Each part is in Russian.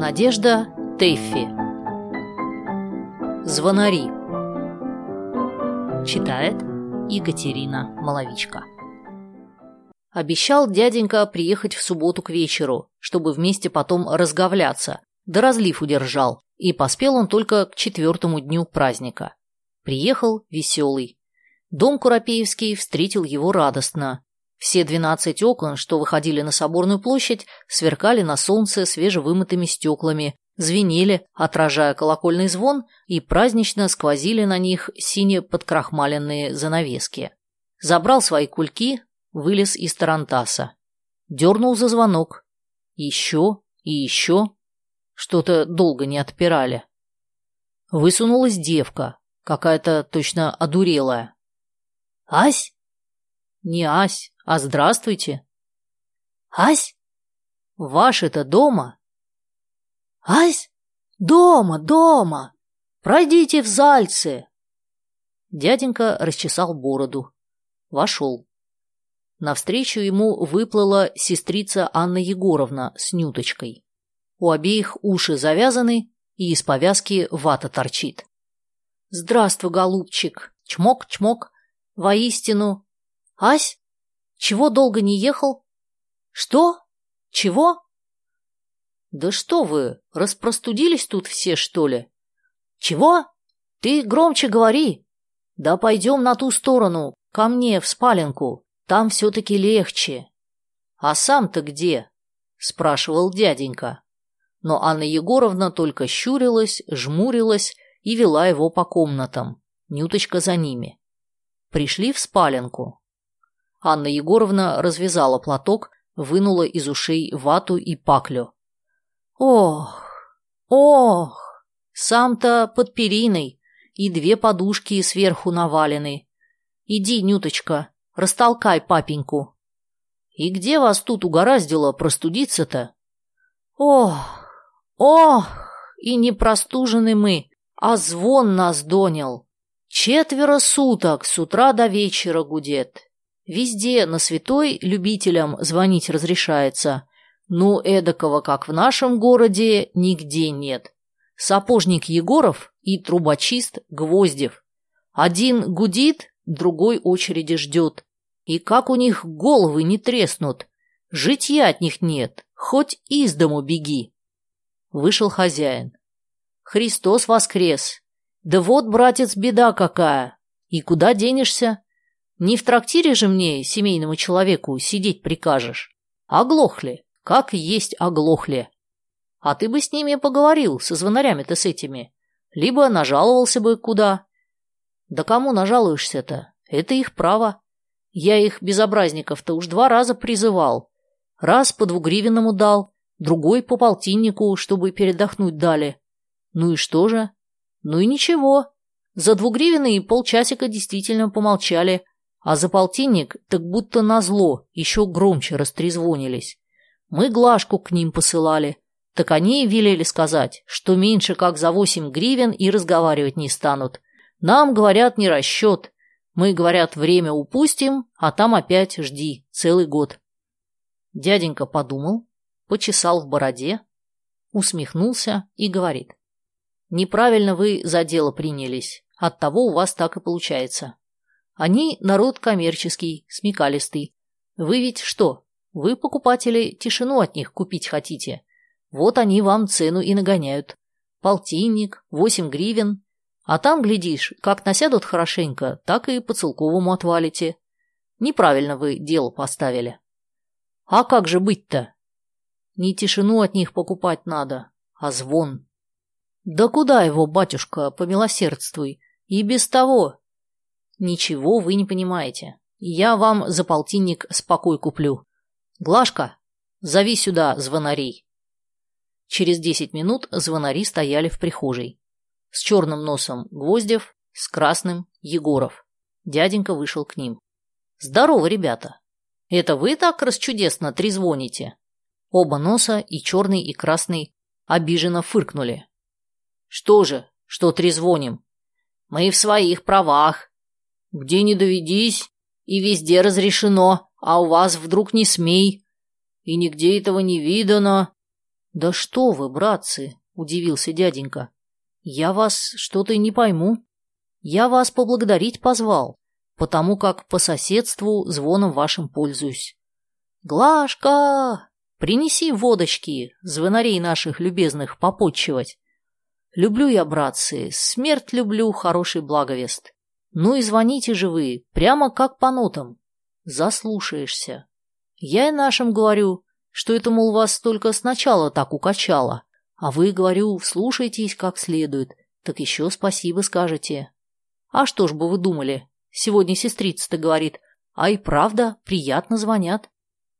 Надежда Тэффи Звонари Читает Екатерина Маловичка Обещал дяденька приехать в субботу к вечеру, чтобы вместе потом разговляться, да разлив удержал, и поспел он только к четвертому дню праздника. Приехал веселый. Дом Куропеевский встретил его радостно. Все двенадцать окон, что выходили на Соборную площадь, сверкали на солнце свежевымытыми стеклами, звенели, отражая колокольный звон, и празднично сквозили на них синие подкрахмаленные занавески. Забрал свои кульки, вылез из тарантаса. Дернул за звонок. Еще и еще. Что-то долго не отпирали. Высунулась девка, какая-то точно одурелая. «Ась?» «Не Ась, а здравствуйте. Ась? Ваши-то дома? Ась? Дома, дома. Пройдите в Зальце. Дяденька расчесал бороду. Вошел. Навстречу ему выплыла сестрица Анна Егоровна с Нюточкой. У обеих уши завязаны, и из повязки вата торчит. «Здравствуй, голубчик! Чмок-чмок! Воистину! Ась, чего долго не ехал? Что? Чего? Да что вы, распростудились тут все, что ли? Чего? Ты громче говори. Да пойдем на ту сторону, ко мне, в спаленку. Там все-таки легче. А сам-то где? Спрашивал дяденька. Но Анна Егоровна только щурилась, жмурилась и вела его по комнатам. Нюточка за ними. Пришли в спаленку. Анна Егоровна развязала платок, вынула из ушей вату и паклю. «Ох, ох, сам-то под периной, и две подушки сверху навалены. Иди, Нюточка, растолкай папеньку. И где вас тут угораздило простудиться-то? Ох, ох, и не простужены мы, а звон нас донял. Четверо суток с утра до вечера гудет. Везде на святой любителям звонить разрешается. Ну, эдакого, как в нашем городе, нигде нет. Сапожник Егоров и трубочист Гвоздев. Один гудит, другой очереди ждет. И как у них головы не треснут. Житья от них нет, хоть из дому беги. Вышел хозяин. Христос воскрес. Да вот, братец, беда какая. И куда денешься? Не в трактире же мне, семейному человеку, сидеть прикажешь. Оглохли, как есть оглохли. А ты бы с ними поговорил, со звонарями-то с этими. Либо нажаловался бы куда. Да кому нажалуешься-то? Это их право. Я их, безобразников-то, уж два раза призывал. Раз по двугривенному дал, другой по полтиннику, чтобы передохнуть дали. Ну и что же? Ну и ничего. За двугривенный полчасика действительно помолчали, а за полтинник так будто назло еще громче растрезвонились. Мы Глашку к ним посылали. Так они и велели сказать, что меньше как за восемь гривен и разговаривать не станут. Нам, говорят, не расчет. Мы, говорят, время упустим, а там опять жди, целый год. Дяденька подумал, почесал в бороде, усмехнулся и говорит. Неправильно вы за дело принялись, оттого у вас так и получается. Они народ коммерческий, смекалистый. Вы ведь что? Вы, покупатели, тишину от них купить хотите. Вот они вам цену и нагоняют. Полтинник, восемь гривен. А там, глядишь, как насядут хорошенько, так и по целковому отвалите. Неправильно вы дело поставили. А как же быть-то? Не тишину от них покупать надо, а звон. Да куда его, батюшка, помилосердствуй? И без того Ничего вы не понимаете. Я вам за полтинник спокой куплю. Глашка, зови сюда звонарей. Через десять минут звонари стояли в прихожей. С черным носом Гвоздев, с красным Егоров. Дяденька вышел к ним. «Здорово, ребята! Это вы так расчудесно трезвоните?» Оба носа, и черный, и красный, обиженно фыркнули. «Что же, что трезвоним? Мы в своих правах, где не доведись, и везде разрешено, а у вас вдруг не смей. И нигде этого не видано. Да что вы, братцы, удивился дяденька. Я вас что-то не пойму. Я вас поблагодарить позвал, потому как по соседству звоном вашим пользуюсь. Глашка, принеси водочки, звонарей наших любезных попотчевать. Люблю я, братцы, смерть люблю, хороший благовест. Ну и звоните же вы, прямо как по нотам. Заслушаешься. Я и нашим говорю, что это, мол, вас только сначала так укачало, а вы, говорю, вслушайтесь как следует, так еще спасибо скажете. А что ж бы вы думали? Сегодня сестрица-то говорит, а и правда, приятно звонят.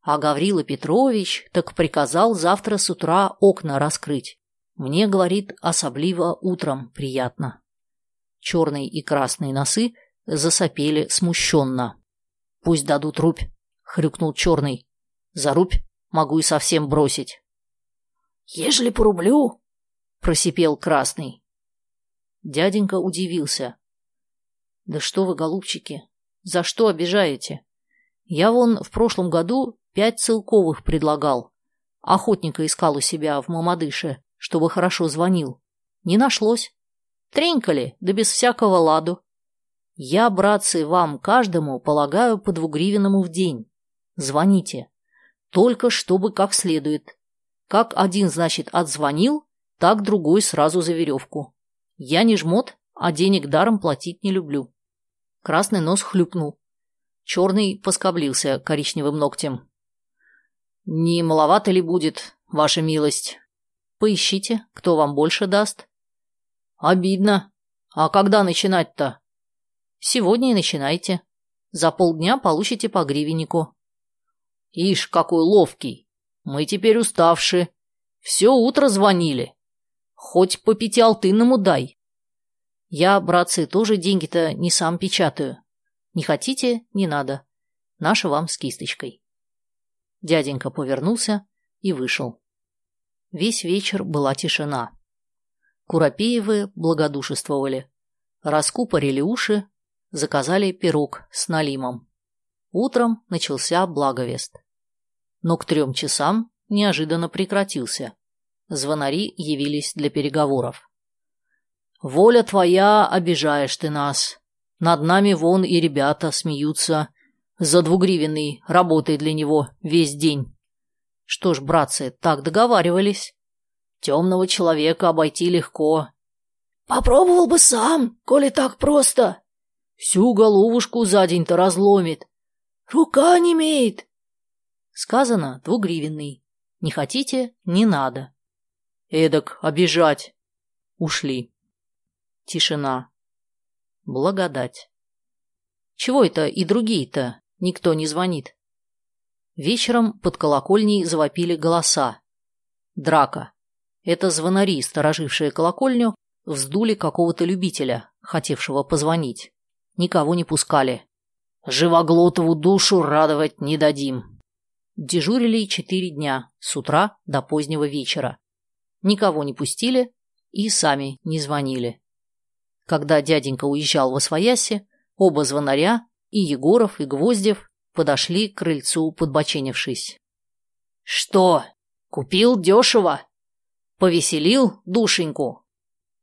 А Гаврила Петрович так приказал завтра с утра окна раскрыть. Мне, говорит, особливо утром приятно. Черные и красные носы засопели смущенно. «Пусть дадут рубь», — хрюкнул черный. «За рубь могу и совсем бросить». «Ежели по рублю?» — просипел красный. Дяденька удивился. «Да что вы, голубчики, за что обижаете? Я вон в прошлом году пять целковых предлагал. Охотника искал у себя в Мамадыше чтобы хорошо звонил. Не нашлось. Тренькали, да без всякого ладу. Я, братцы, вам каждому полагаю по двугривенному в день. Звоните. Только чтобы как следует. Как один, значит, отзвонил, так другой сразу за веревку. Я не жмот, а денег даром платить не люблю. Красный нос хлюпнул. Черный поскоблился коричневым ногтем. «Не маловато ли будет, ваша милость?» Поищите, кто вам больше даст. Обидно. А когда начинать-то? Сегодня и начинайте. За полдня получите по гривеннику. Ишь, какой ловкий. Мы теперь уставшие. Все утро звонили. Хоть по пятиалтынному дай. Я, братцы, тоже деньги-то не сам печатаю. Не хотите – не надо. Наша вам с кисточкой. Дяденька повернулся и вышел. Весь вечер была тишина. Куропеевы благодушествовали. Раскупорили уши, заказали пирог с налимом. Утром начался благовест. Но к трем часам неожиданно прекратился. Звонари явились для переговоров. «Воля твоя, обижаешь ты нас. Над нами вон и ребята смеются. За двугривенный работай для него весь день. Что ж, братцы, так договаривались. Темного человека обойти легко. Попробовал бы сам, коли так просто. Всю головушку за день-то разломит. Рука не имеет. Сказано двугривенный. Не хотите – не надо. Эдак обижать. Ушли. Тишина. Благодать. Чего это и другие-то никто не звонит? Вечером под колокольней завопили голоса. Драка. Это звонари, сторожившие колокольню, вздули какого-то любителя, хотевшего позвонить. Никого не пускали. Живоглотову душу радовать не дадим. Дежурили четыре дня, с утра до позднего вечера. Никого не пустили и сами не звонили. Когда дяденька уезжал во свояси, оба звонаря, и Егоров, и Гвоздев, подошли к крыльцу, подбоченившись. «Что, купил дешево? Повеселил душеньку?»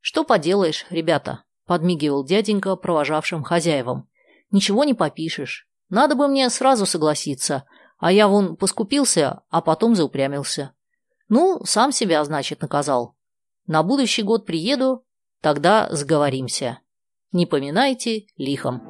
«Что поделаешь, ребята?» — подмигивал дяденька провожавшим хозяевам. «Ничего не попишешь. Надо бы мне сразу согласиться, а я вон поскупился, а потом заупрямился. Ну, сам себя, значит, наказал. На будущий год приеду, тогда сговоримся. Не поминайте лихом».